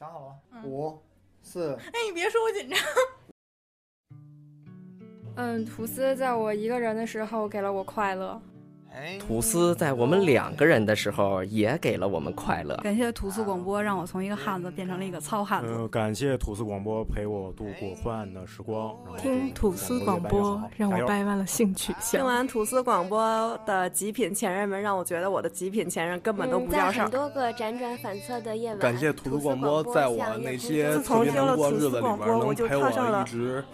想好了吗？五、四。哎，你别说我紧张。嗯，吐司在我一个人的时候给了我快乐。吐司在我们两个人的时候也给了我们快乐。感谢吐司广播，让我从一个汉子变成了一个糙汉子。呃，感谢吐司广播陪我度过昏暗的时光。听吐司广播让我掰弯了性取向。听完吐司广播的极品前任们，让我觉得我的极品前任根本都不叫事儿。很多个辗转反侧的夜晚，感谢吐司广播，在我那些自从听了吐司广播，我就踏上了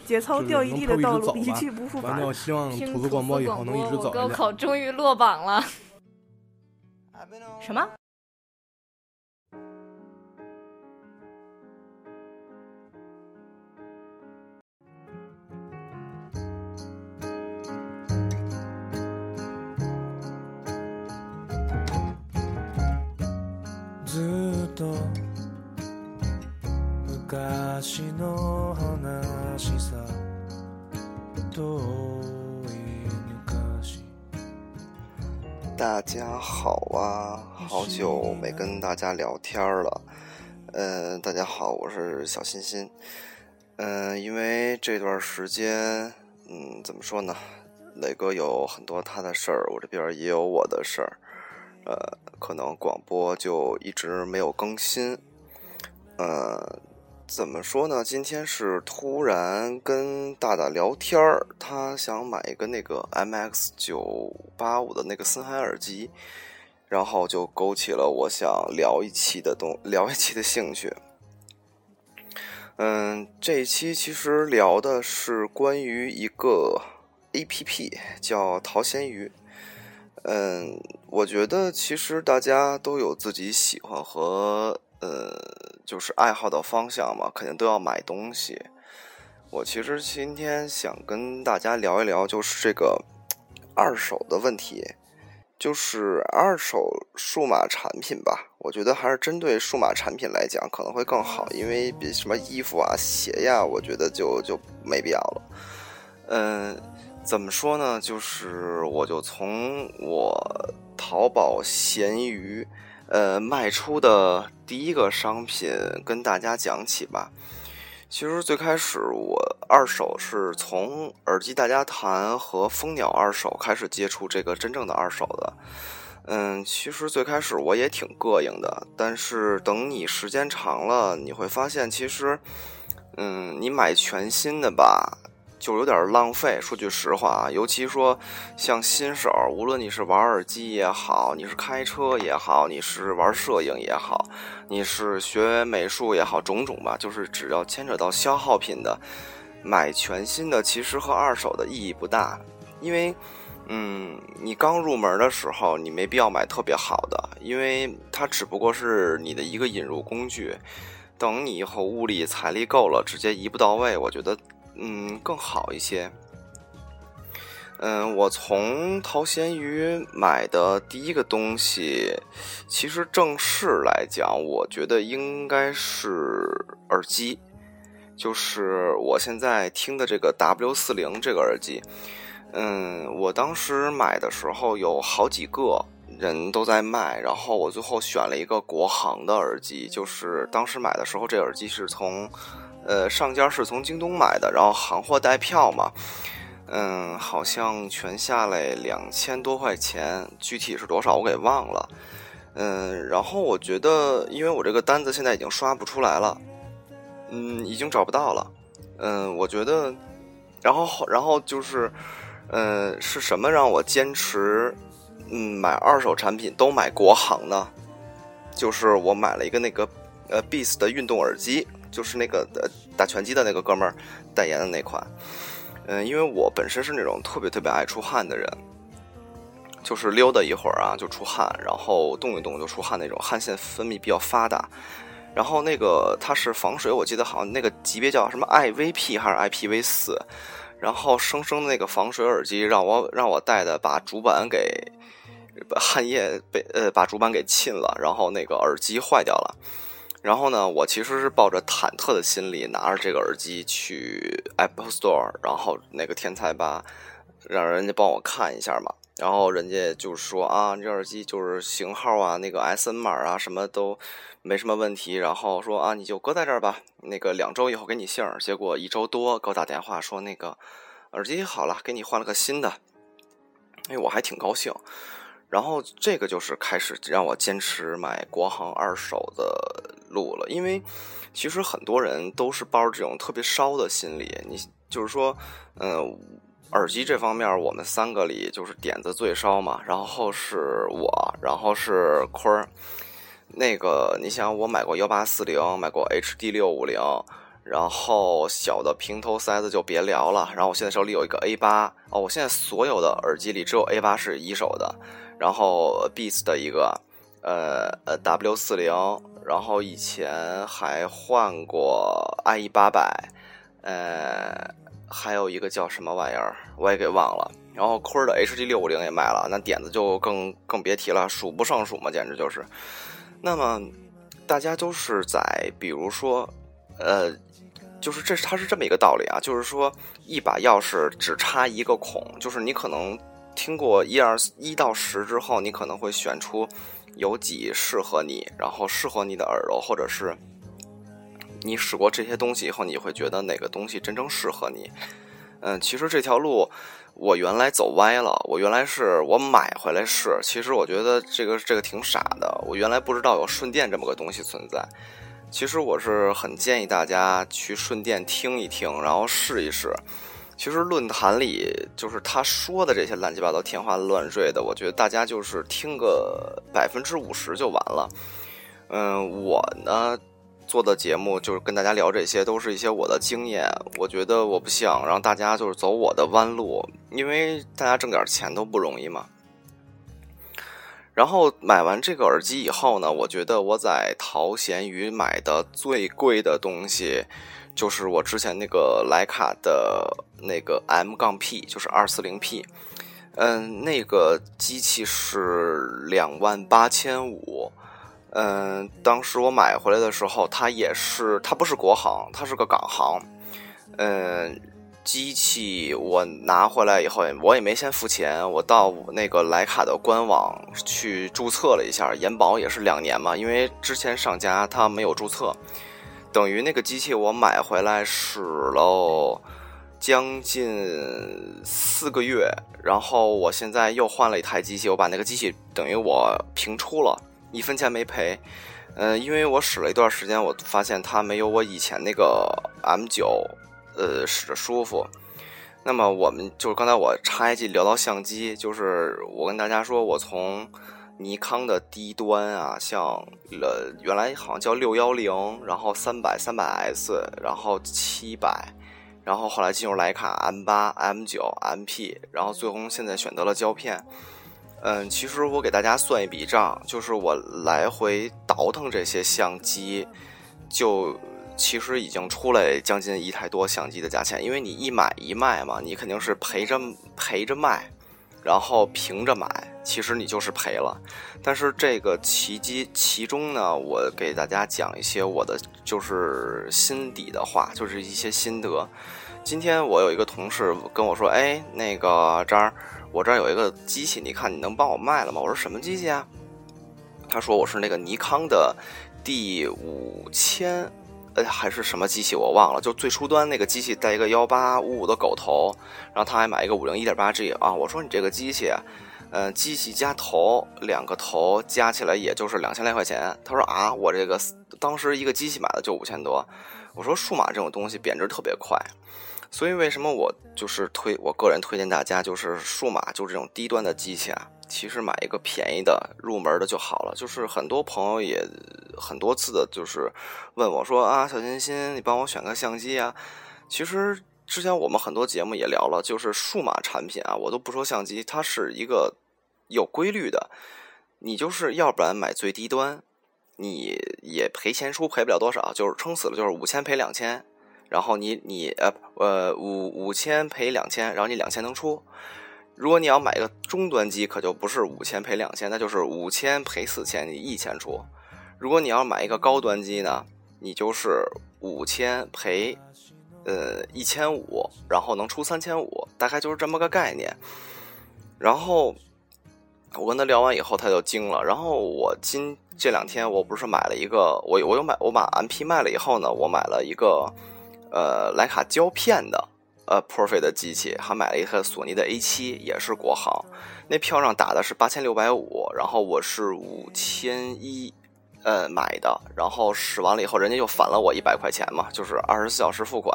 节操掉一地的道路，一去不复返。我希望吐司广播以后能一直走高考终于落榜了。什么？大家好啊，好久没跟大家聊天了。嗯，大家好，我是小欣欣。嗯，因为这段时间，嗯，怎么说呢？磊哥有很多他的事儿，我这边也有我的事儿。呃，可能广播就一直没有更新。呃。怎么说呢？今天是突然跟大大聊天儿，他想买一个那个 MX 九八五的那个森海耳机，然后就勾起了我想聊一期的东聊一期的兴趣。嗯，这一期其实聊的是关于一个 APP 叫淘鲜鱼。嗯，我觉得其实大家都有自己喜欢和。呃，就是爱好的方向嘛，肯定都要买东西。我其实今天想跟大家聊一聊，就是这个二手的问题，就是二手数码产品吧。我觉得还是针对数码产品来讲可能会更好，因为比什么衣服啊、鞋呀，我觉得就就没必要了。嗯，怎么说呢？就是我就从我淘宝、闲鱼。呃，卖出的第一个商品跟大家讲起吧。其实最开始我二手是从耳机大家谈和蜂鸟二手开始接触这个真正的二手的。嗯，其实最开始我也挺膈应的，但是等你时间长了，你会发现其实，嗯，你买全新的吧。就有点浪费。说句实话啊，尤其说像新手，无论你是玩耳机也好，你是开车也好，你是玩摄影也好，你是学美术也好，种种吧，就是只要牵扯到消耗品的，买全新的其实和二手的意义不大。因为，嗯，你刚入门的时候，你没必要买特别好的，因为它只不过是你的一个引入工具。等你以后物力财力够了，直接一步到位，我觉得。嗯，更好一些。嗯，我从淘闲鱼买的第一个东西，其实正式来讲，我觉得应该是耳机，就是我现在听的这个 W 四零这个耳机。嗯，我当时买的时候有好几个人都在卖，然后我最后选了一个国行的耳机，就是当时买的时候，这耳机是从。呃，上家是从京东买的，然后行货带票嘛，嗯，好像全下来两千多块钱，具体是多少我给忘了，嗯，然后我觉得，因为我这个单子现在已经刷不出来了，嗯，已经找不到了，嗯，我觉得，然后然后就是，嗯，是什么让我坚持，嗯，买二手产品都买国行呢？就是我买了一个那个呃 Beats 的运动耳机。就是那个呃打拳击的那个哥们儿代言的那款，嗯，因为我本身是那种特别特别爱出汗的人，就是溜达一会儿啊就出汗，然后动一动就出汗那种，汗腺分泌比较发达。然后那个它是防水，我记得好像那个级别叫什么 IVP 还是 IPv 四，然后生生的那个防水耳机让我让我戴的把主板给汗液被呃把主板给沁了，然后那个耳机坏掉了。然后呢，我其实是抱着忐忑的心理拿着这个耳机去 Apple Store，然后那个天才吧，让人家帮我看一下嘛。然后人家就说啊，这耳机就是型号啊，那个 S N 码啊，什么都没什么问题。然后说啊，你就搁在这儿吧，那个两周以后给你信儿。结果一周多给我打电话说那个耳机好了，给你换了个新的。哎，我还挺高兴。然后这个就是开始让我坚持买国行二手的路了，因为其实很多人都是抱着这种特别烧的心理。你就是说，嗯，耳机这方面，我们三个里就是点子最烧嘛。然后是我，然后是坤儿。那个，你想，我买过幺八四零，买过 HD 六五零。然后小的平头塞子就别聊了。然后我现在手里有一个 A 八哦，我现在所有的耳机里只有 A 八是一手的。然后 Beats 的一个呃呃 W 四零，然后以前还换过 IE 八百，呃，还有一个叫什么玩意儿我也给忘了。然后坤儿的 HD 六五零也卖了，那点子就更更别提了，数不胜数嘛，简直就是。那么大家都是在比如说呃。就是这，它是这么一个道理啊，就是说一把钥匙只插一个孔，就是你可能听过一二一到十之后，你可能会选出有几适合你，然后适合你的耳朵，或者是你使过这些东西以后，你会觉得哪个东西真正适合你。嗯，其实这条路我原来走歪了，我原来是我买回来试，其实我觉得这个这个挺傻的，我原来不知道有顺电这么个东西存在。其实我是很建议大家去顺电听一听，然后试一试。其实论坛里就是他说的这些乱七八糟、天花乱坠的，我觉得大家就是听个百分之五十就完了。嗯，我呢做的节目就是跟大家聊这些，都是一些我的经验。我觉得我不想让大家就是走我的弯路，因为大家挣点钱都不容易嘛。然后买完这个耳机以后呢，我觉得我在淘闲鱼买的最贵的东西，就是我之前那个徕卡的那个 M 杠 P，就是二四零 P，嗯，那个机器是两万八千五，嗯，当时我买回来的时候，它也是，它不是国行，它是个港行，嗯。机器我拿回来以后，我也没先付钱，我到那个徕卡的官网去注册了一下，延保也是两年嘛，因为之前上家他没有注册，等于那个机器我买回来使了将近四个月，然后我现在又换了一台机器，我把那个机器等于我平出了，一分钱没赔，嗯，因为我使了一段时间，我发现它没有我以前那个 M 九。呃，使着舒服。那么，我们就是刚才我插一句聊到相机，就是我跟大家说，我从尼康的低端啊，像呃原来好像叫六幺零，然后三百、三百 S，然后七百，然后后来进入徕卡 M 八、M 九、MP，然后最终现在选择了胶片。嗯，其实我给大家算一笔账，就是我来回倒腾这些相机，就。其实已经出来将近一台多相机的价钱，因为你一买一卖嘛，你肯定是赔着赔着卖，然后平着买，其实你就是赔了。但是这个奇迹其中呢，我给大家讲一些我的就是心底的话，就是一些心得。今天我有一个同事跟我说：“哎，那个张儿，我这儿有一个机器，你看你能帮我卖了吗？”我说：“什么机器啊？”他说：“我是那个尼康的 D 五千。”呃，还是什么机器我忘了，就最初端那个机器带一个幺八五五的狗头，然后他还买一个五零一点八 G 啊。我说你这个机器，呃，机器加头两个头加起来也就是两千来块钱。他说啊，我这个当时一个机器买的就五千多。我说数码这种东西贬值特别快，所以为什么我就是推我个人推荐大家就是数码就这种低端的机器啊。其实买一个便宜的入门的就好了。就是很多朋友也很多次的，就是问我说啊，小心心，你帮我选个相机啊。其实之前我们很多节目也聊了，就是数码产品啊，我都不说相机，它是一个有规律的。你就是要不然买最低端，你也赔钱出赔不了多少，就是撑死了就是五千赔两千，然后你你呃呃五五千赔两千，然后你两千能出。如果你要买一个中端机，可就不是五千赔两千，那就是五千赔四千，你一千出。如果你要买一个高端机呢，你就是五千赔，呃一千五，然后能出三千五，大概就是这么个概念。然后我跟他聊完以后，他就惊了。然后我今这两天我不是买了一个，我我又买我把 M P 卖了以后呢，我买了一个呃徕卡胶片的呃 Profi 的机器，还买了一台索尼的 A 七，也是国行。那票上打的是八千六百五，然后我是五千一呃买的，然后使完了以后，人家就返了我一百块钱嘛，就是二十四小时付款。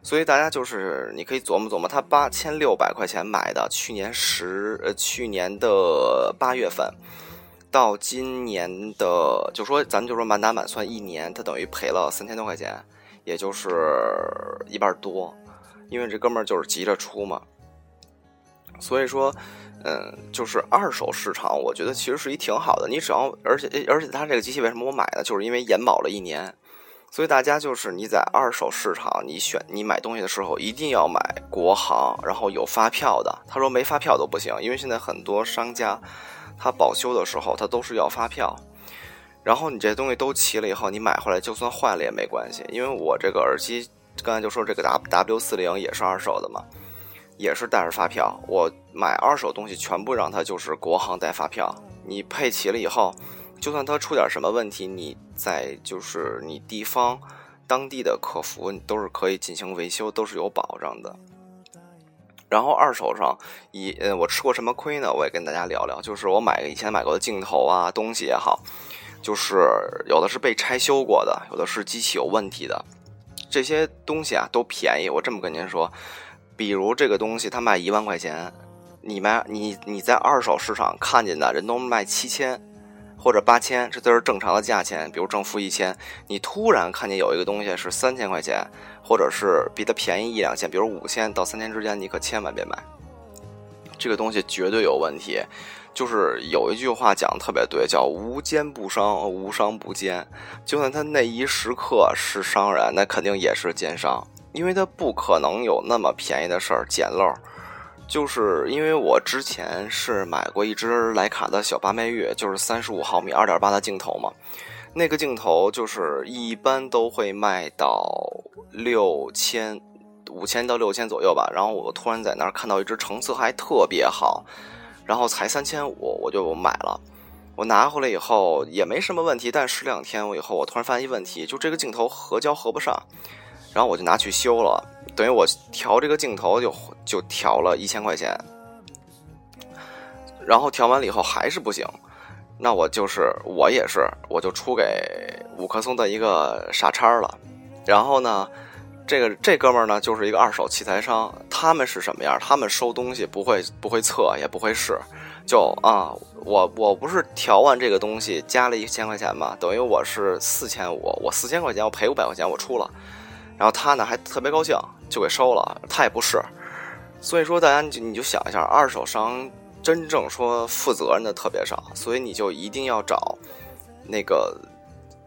所以大家就是你可以琢磨琢磨，他八千六百块钱买的，去年十呃去年的八月份，到今年的就说咱们就说满打满算一年，他等于赔了三千多块钱，也就是一半多，因为这哥们儿就是急着出嘛。所以说，嗯，就是二手市场，我觉得其实是一挺好的。你只要而且而且他这个机器为什么我买呢？就是因为延保了一年。所以大家就是你在二手市场，你选你买东西的时候一定要买国行，然后有发票的。他说没发票都不行，因为现在很多商家他保修的时候他都是要发票。然后你这东西都齐了以后，你买回来就算坏了也没关系，因为我这个耳机刚才就说这个 W W 四零也是二手的嘛，也是带着发票。我买二手东西全部让它就是国行带发票，你配齐了以后。就算它出点什么问题，你在就是你地方当地的客服都是可以进行维修，都是有保障的。然后二手上，以呃我吃过什么亏呢？我也跟大家聊聊。就是我买以前买过的镜头啊，东西也好，就是有的是被拆修过的，有的是机器有问题的。这些东西啊都便宜。我这么跟您说，比如这个东西它卖一万块钱，你卖你你在二手市场看见的人都卖七千。或者八千，这都是正常的价钱。比如正负一千，你突然看见有一个东西是三千块钱，或者是比它便宜一两千，比如五千到三千之间，你可千万别买。这个东西绝对有问题。就是有一句话讲的特别对，叫“无奸不商，无商不奸”。就算他那一时刻是商人，那肯定也是奸商，因为他不可能有那么便宜的事儿捡漏。就是因为我之前是买过一只徕卡的小八妹玉，就是三十五毫米二点八的镜头嘛，那个镜头就是一般都会卖到六千、五千到六千左右吧。然后我突然在那儿看到一只成色还特别好，然后才三千五，我就买了。我拿回来以后也没什么问题，但使两天我以后我突然发现一问题，就这个镜头合焦合不上，然后我就拿去修了。等于我调这个镜头就就调了一千块钱，然后调完了以后还是不行，那我就是我也是我就出给五棵松的一个傻叉了。然后呢，这个这哥们儿呢就是一个二手器材商，他们是什么样？他们收东西不会不会测也不会试，就啊，我我不是调完这个东西加了一千块钱嘛，等于我是四千五，我四千块钱我赔五百块钱我出了。然后他呢还特别高兴，就给收了。他也不是，所以说大家你就想一下，二手商真正说负责任的特别少，所以你就一定要找那个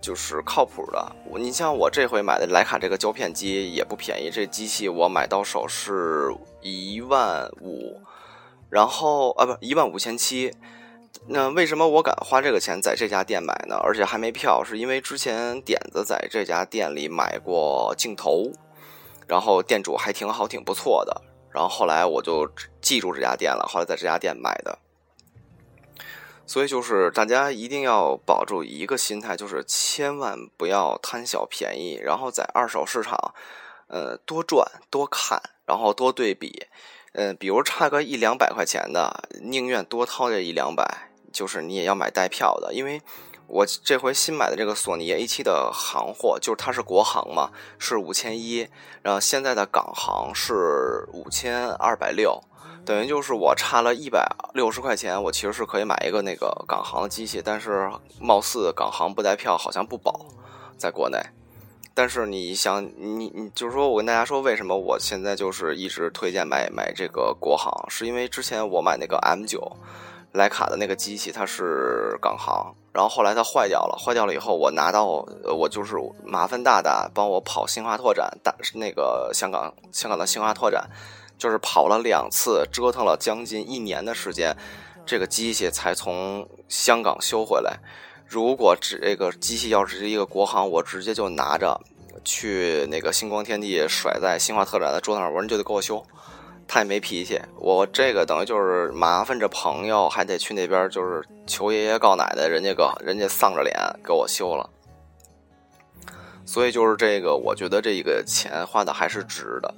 就是靠谱的。你像我这回买的徕卡这个胶片机也不便宜，这机器我买到手是一万五，然后啊不一万五千七。那为什么我敢花这个钱在这家店买呢？而且还没票，是因为之前点子在这家店里买过镜头，然后店主还挺好，挺不错的。然后后来我就记住这家店了，后来在这家店买的。所以就是大家一定要保住一个心态，就是千万不要贪小便宜，然后在二手市场，呃，多转多看，然后多对比。嗯，比如差个一两百块钱的，宁愿多掏这一两百，就是你也要买带票的，因为我这回新买的这个索尼 A7 的行货，就是它是国行嘛，是五千一，然后现在的港行是五千二百六，等于就是我差了一百六十块钱，我其实是可以买一个那个港行的机器，但是貌似港行不带票，好像不保，在国内。但是你想，你你就是说我跟大家说，为什么我现在就是一直推荐买买这个国行，是因为之前我买那个 M 九徕卡的那个机器，它是港行，然后后来它坏掉了，坏掉了以后我拿到我就是麻烦大大帮我跑新华拓展，大那个香港香港的新华拓展，就是跑了两次，折腾了将近一年的时间，这个机器才从香港修回来。如果这个机器要是一个国行，我直接就拿着去那个星光天地甩在新华特展的桌子上，我说你就得给我修。他也没脾气。我这个等于就是麻烦着朋友，还得去那边就是求爷爷告奶奶，人家个人家丧着脸给我修了。所以就是这个，我觉得这个钱花的还是值的。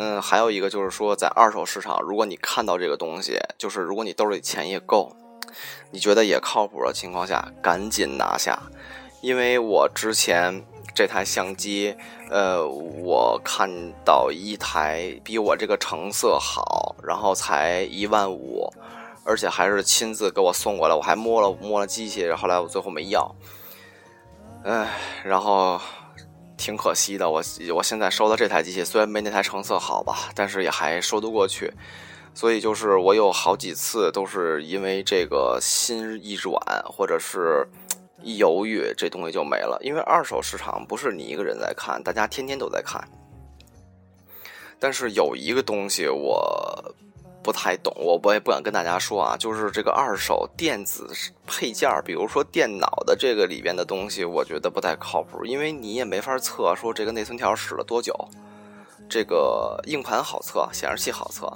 嗯，还有一个就是说，在二手市场，如果你看到这个东西，就是如果你兜里钱也够，你觉得也靠谱的情况下，赶紧拿下。因为我之前这台相机，呃，我看到一台比我这个成色好，然后才一万五，而且还是亲自给我送过来，我还摸了摸了机器，后来我最后没要。唉，然后。挺可惜的，我我现在收的这台机器虽然没那台成色好吧，但是也还说得过去。所以就是我有好几次都是因为这个心一软，或者是一犹豫，这东西就没了。因为二手市场不是你一个人在看，大家天天都在看。但是有一个东西我。不太懂，我我也不敢跟大家说啊。就是这个二手电子配件比如说电脑的这个里边的东西，我觉得不太靠谱，因为你也没法测说这个内存条使了多久。这个硬盘好测，显示器好测，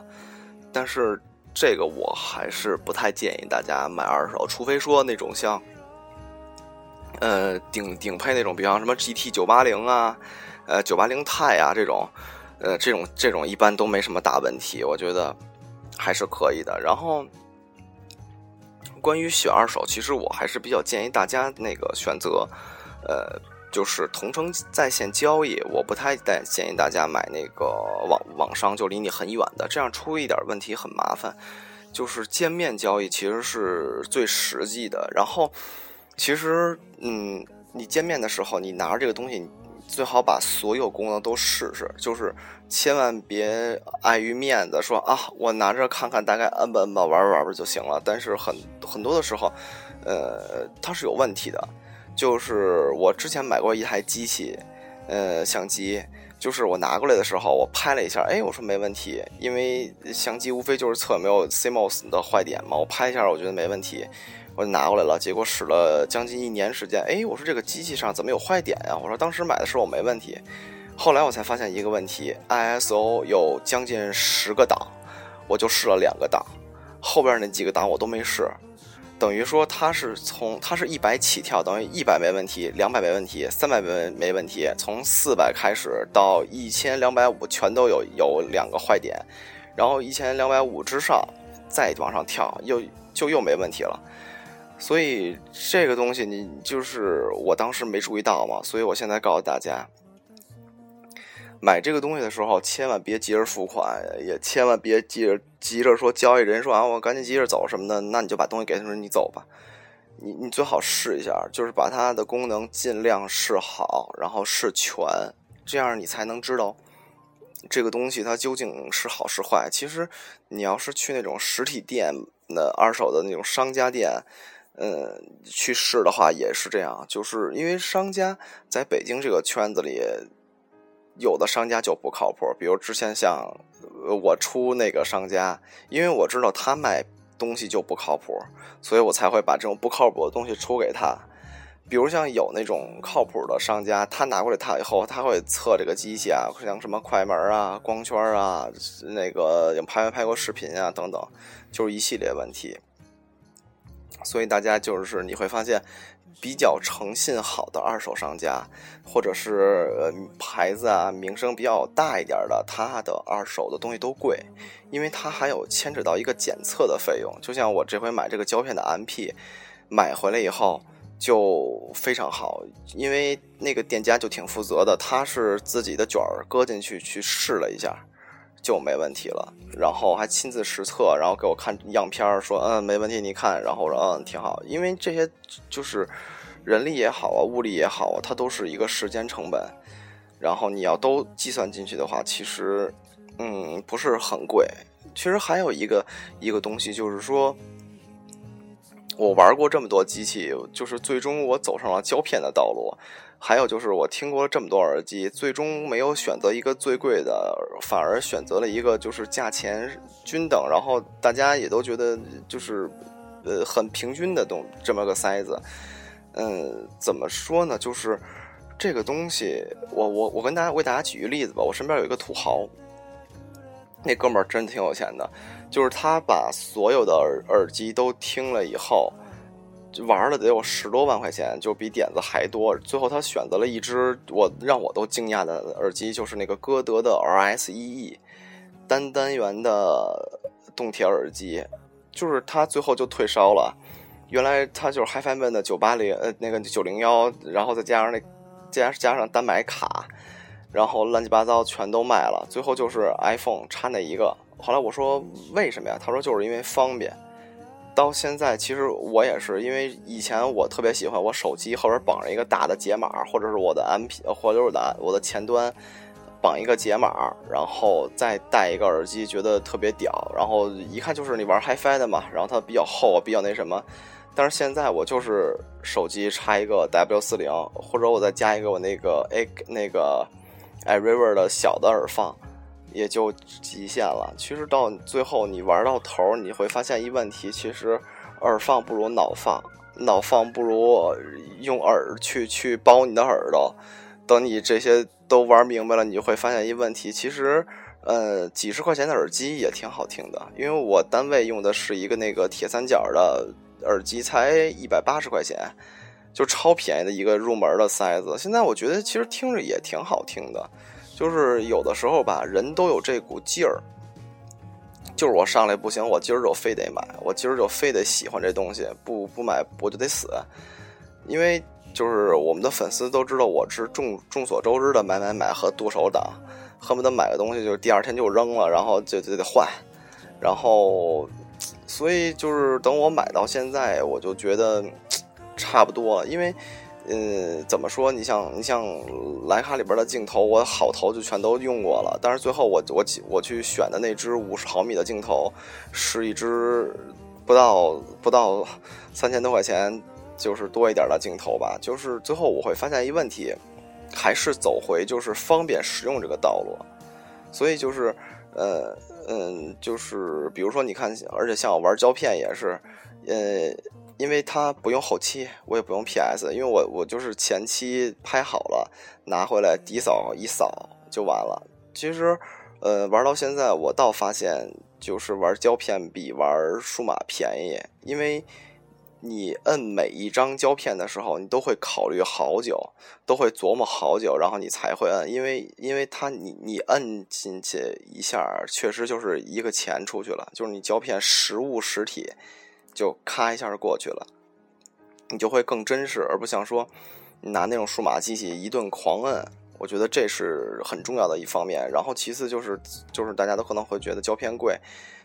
但是这个我还是不太建议大家买二手，除非说那种像，呃，顶顶配那种，比方什么 GT 九八零啊，呃，九八零钛啊这种，呃，这种这种一般都没什么大问题，我觉得。还是可以的。然后，关于选二手，其实我还是比较建议大家那个选择，呃，就是同城在线交易。我不太建建议大家买那个网网商，就离你很远的，这样出一点问题很麻烦。就是见面交易其实是最实际的。然后，其实，嗯，你见面的时候，你拿着这个东西。最好把所有功能都试试，就是千万别碍于面子说啊，我拿着看看，大概摁吧摁吧，玩玩玩就行了。但是很很多的时候，呃，它是有问题的。就是我之前买过一台机器，呃，相机，就是我拿过来的时候，我拍了一下，哎，我说没问题，因为相机无非就是测没有 CMOS 的坏点嘛，我拍一下，我觉得没问题。我就拿过来了，结果使了将近一年时间。哎，我说这个机器上怎么有坏点呀？我说当时买的时候我没问题，后来我才发现一个问题：ISO 有将近十个档，我就试了两个档，后边那几个档我都没试。等于说它是从它是一百起跳，等于一百没问题，两百没问题，三百没没问题，从四百开始到一千两百五全都有有两个坏点，然后一千两百五之上再往上跳又就又没问题了。所以这个东西你就是我当时没注意到嘛，所以我现在告诉大家，买这个东西的时候千万别急着付款，也千万别急着急着说交易人说啊我赶紧急着走什么的，那你就把东西给他说你走吧，你你最好试一下，就是把它的功能尽量试好，然后试全，这样你才能知道这个东西它究竟是好是坏。其实你要是去那种实体店的二手的那种商家店。嗯，去试的话也是这样，就是因为商家在北京这个圈子里，有的商家就不靠谱。比如之前像我出那个商家，因为我知道他卖东西就不靠谱，所以我才会把这种不靠谱的东西出给他。比如像有那种靠谱的商家，他拿过来他以后，他会测这个机器啊，像什么快门啊、光圈啊，那个拍没拍过视频啊等等，就是一系列问题。所以大家就是你会发现，比较诚信好的二手商家，或者是呃牌子啊名声比较大一点的，他的二手的东西都贵，因为它还有牵扯到一个检测的费用。就像我这回买这个胶片的 MP，买回来以后就非常好，因为那个店家就挺负责的，他是自己的卷儿搁进去去试了一下。就没问题了，然后还亲自实测，然后给我看样片儿，说嗯没问题，你看，然后我说嗯挺好，因为这些就是人力也好啊，物力也好，它都是一个时间成本，然后你要都计算进去的话，其实嗯不是很贵。其实还有一个一个东西就是说，我玩过这么多机器，就是最终我走上了胶片的道路。还有就是，我听过了这么多耳机，最终没有选择一个最贵的，反而选择了一个就是价钱均等，然后大家也都觉得就是呃很平均的东这么个塞子。嗯，怎么说呢？就是这个东西，我我我跟大家为大家举一个例子吧。我身边有一个土豪，那哥们儿真挺有钱的，就是他把所有的耳耳机都听了以后，玩了得有十多万块钱，就比点子还多。最后他选择了一只我让我都惊讶的耳机，就是那个歌德的 RS1E 单单元的动铁耳机，就是他最后就退烧了。原来他就是 HiFiMan 的九八零呃那个九零幺，然后再加上那加加上单买卡。然后乱七八糟全都卖了，最后就是 iPhone 差那一个。后来我说为什么呀？他说就是因为方便。到现在其实我也是，因为以前我特别喜欢我手机后边绑着一个大的解码，或者是我的 MP，或者是我的我的前端绑一个解码，然后再带一个耳机，觉得特别屌。然后一看就是你玩 HiFi 的嘛，然后它比较厚，比较那什么。但是现在我就是手机插一个 W 四零，或者我再加一个我那个 A 那个。i River 的小的耳放，也就极限了。其实到最后你玩到头，你会发现一问题：其实耳放不如脑放，脑放不如用耳去去包你的耳朵。等你这些都玩明白了，你就会发现一问题：其实，呃，几十块钱的耳机也挺好听的。因为我单位用的是一个那个铁三角的耳机，才一百八十块钱。就超便宜的一个入门的塞子，现在我觉得其实听着也挺好听的，就是有的时候吧，人都有这股劲儿，就是我上来不行，我今儿就非得买，我今儿就非得喜欢这东西，不不买我就得死，因为就是我们的粉丝都知道我是众众所周知的买买买和剁手党，恨不得买个东西就第二天就扔了，然后就就得换，然后所以就是等我买到现在，我就觉得。差不多了，因为，嗯，怎么说？你像你像徕卡里边的镜头，我好头就全都用过了。但是最后我我我去选的那支五十毫米的镜头，是一支不到不到三千多块钱，就是多一点的镜头吧。就是最后我会发现一问题，还是走回就是方便实用这个道路。所以就是，呃嗯，就是比如说你看，而且像我玩胶片也是，呃。因为它不用后期，我也不用 PS，因为我我就是前期拍好了，拿回来底扫一扫就完了。其实，呃，玩到现在，我倒发现就是玩胶片比玩数码便宜，因为你摁每一张胶片的时候，你都会考虑好久，都会琢磨好久，然后你才会摁，因为因为它你你摁进去一下，确实就是一个钱出去了，就是你胶片实物实体。就咔一下就过去了，你就会更真实，而不像说拿那种数码机器一顿狂摁。我觉得这是很重要的一方面。然后其次就是就是大家都可能会觉得胶片贵，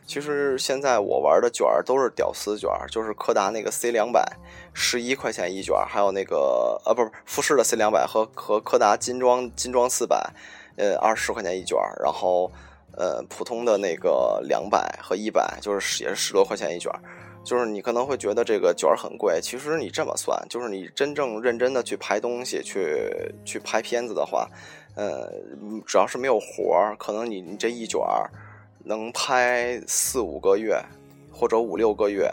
其实现在我玩的卷儿都是屌丝卷儿，就是柯达那个 C 两百，十一块钱一卷儿，还有那个呃不是富士的 C 两百和和柯达金装金装四百，呃二十块钱一卷儿，然后呃普通的那个两百和一百就是也是十多块钱一卷儿。就是你可能会觉得这个卷儿很贵，其实你这么算，就是你真正认真的去拍东西、去去拍片子的话，呃，只要是没有活儿，可能你你这一卷儿能拍四五个月或者五六个月，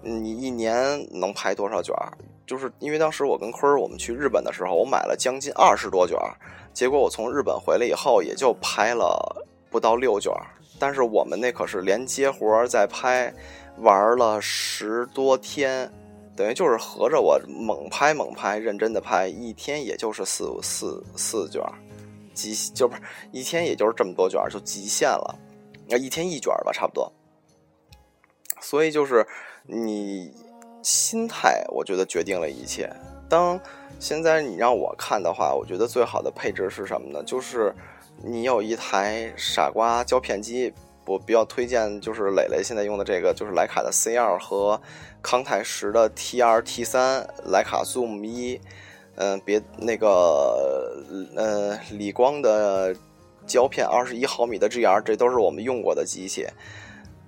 你一年能拍多少卷儿？就是因为当时我跟坤儿我们去日本的时候，我买了将近二十多卷儿，结果我从日本回来以后也就拍了不到六卷儿，但是我们那可是连接活儿在拍。玩了十多天，等于就是合着我猛拍猛拍，认真的拍，一天也就是四四四卷，极就不是一天也就是这么多卷就极限了，那一天一卷吧，差不多。所以就是你心态，我觉得决定了一切。当现在你让我看的话，我觉得最好的配置是什么呢？就是你有一台傻瓜胶片机。我比较推荐就是磊磊现在用的这个，就是徕卡的 C 二和康泰时的 T 二 T 三，徕卡 Zoom 一，嗯，别那个，呃，理光的胶片二十一毫米的 GR，这都是我们用过的机器，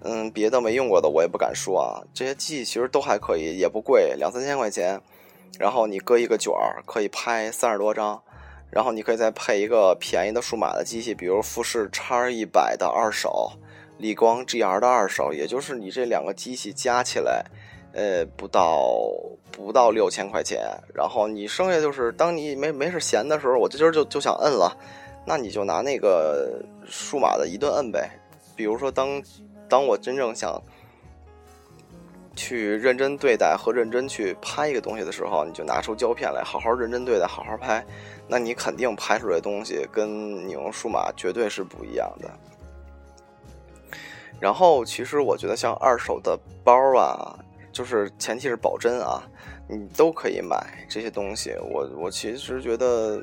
嗯，别的没用过的我也不敢说啊。这些机器其实都还可以，也不贵，两三千块钱，然后你搁一个卷儿，可以拍三十多张。然后你可以再配一个便宜的数码的机器，比如富士 X 一百的二手，理光 GR 的二手，也就是你这两个机器加起来，呃，不到不到六千块钱。然后你剩下就是，当你没没事闲的时候，我今儿就就想摁了，那你就拿那个数码的一顿摁呗。比如说当当我真正想去认真对待和认真去拍一个东西的时候，你就拿出胶片来，好好认真对待，好好拍，那你肯定拍出来的东西跟你用数码绝对是不一样的。然后，其实我觉得像二手的包啊，就是前提是保真啊，你都可以买这些东西。我我其实觉得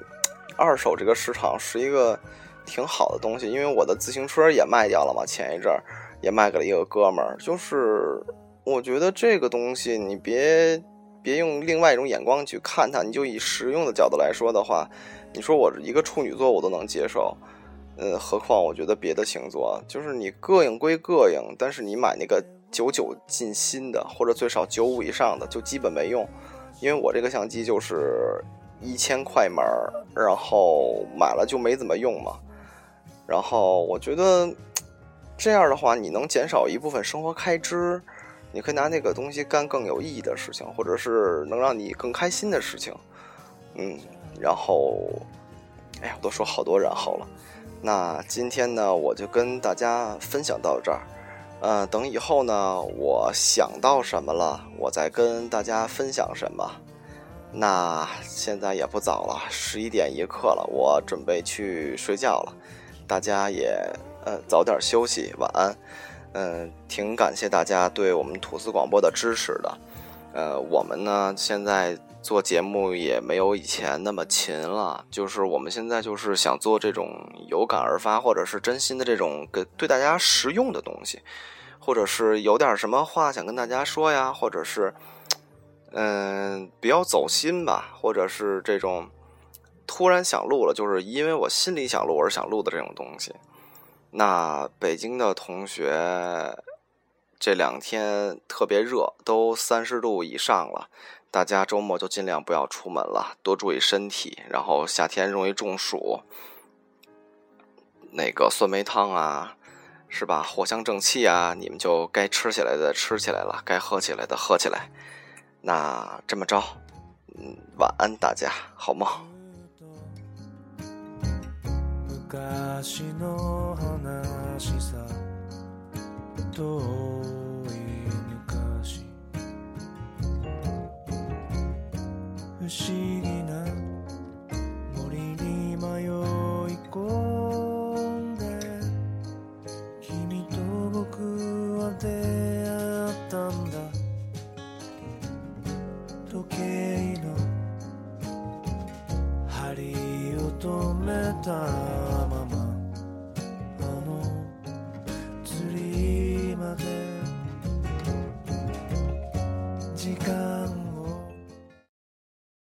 二手这个市场是一个挺好的东西，因为我的自行车也卖掉了嘛，前一阵儿也卖给了一个哥们儿。就是我觉得这个东西，你别别用另外一种眼光去看它，你就以实用的角度来说的话，你说我一个处女座我都能接受。呃，何况我觉得别的星座，就是你膈应归膈应，但是你买那个九九进新的，或者最少九五以上的，就基本没用。因为我这个相机就是一千块门，然后买了就没怎么用嘛。然后我觉得这样的话，你能减少一部分生活开支，你可以拿那个东西干更有意义的事情，或者是能让你更开心的事情。嗯，然后，哎呀，我都说好多然后了。那今天呢，我就跟大家分享到这儿。呃，等以后呢，我想到什么了，我再跟大家分享什么。那现在也不早了，十一点一刻了，我准备去睡觉了。大家也呃早点休息，晚安。嗯，挺感谢大家对我们吐司广播的支持的。呃，我们呢现在。做节目也没有以前那么勤了，就是我们现在就是想做这种有感而发，或者是真心的这种给对大家实用的东西，或者是有点什么话想跟大家说呀，或者是嗯比较走心吧，或者是这种突然想录了，就是因为我心里想录而想录的这种东西。那北京的同学这两天特别热，都三十度以上了。大家周末就尽量不要出门了，多注意身体。然后夏天容易中暑，那个酸梅汤啊，是吧？藿香正气啊，你们就该吃起来的吃起来了，该喝起来的喝起来。那这么着，嗯，晚安，大家好梦。昔の話さ遠い昔。不思議な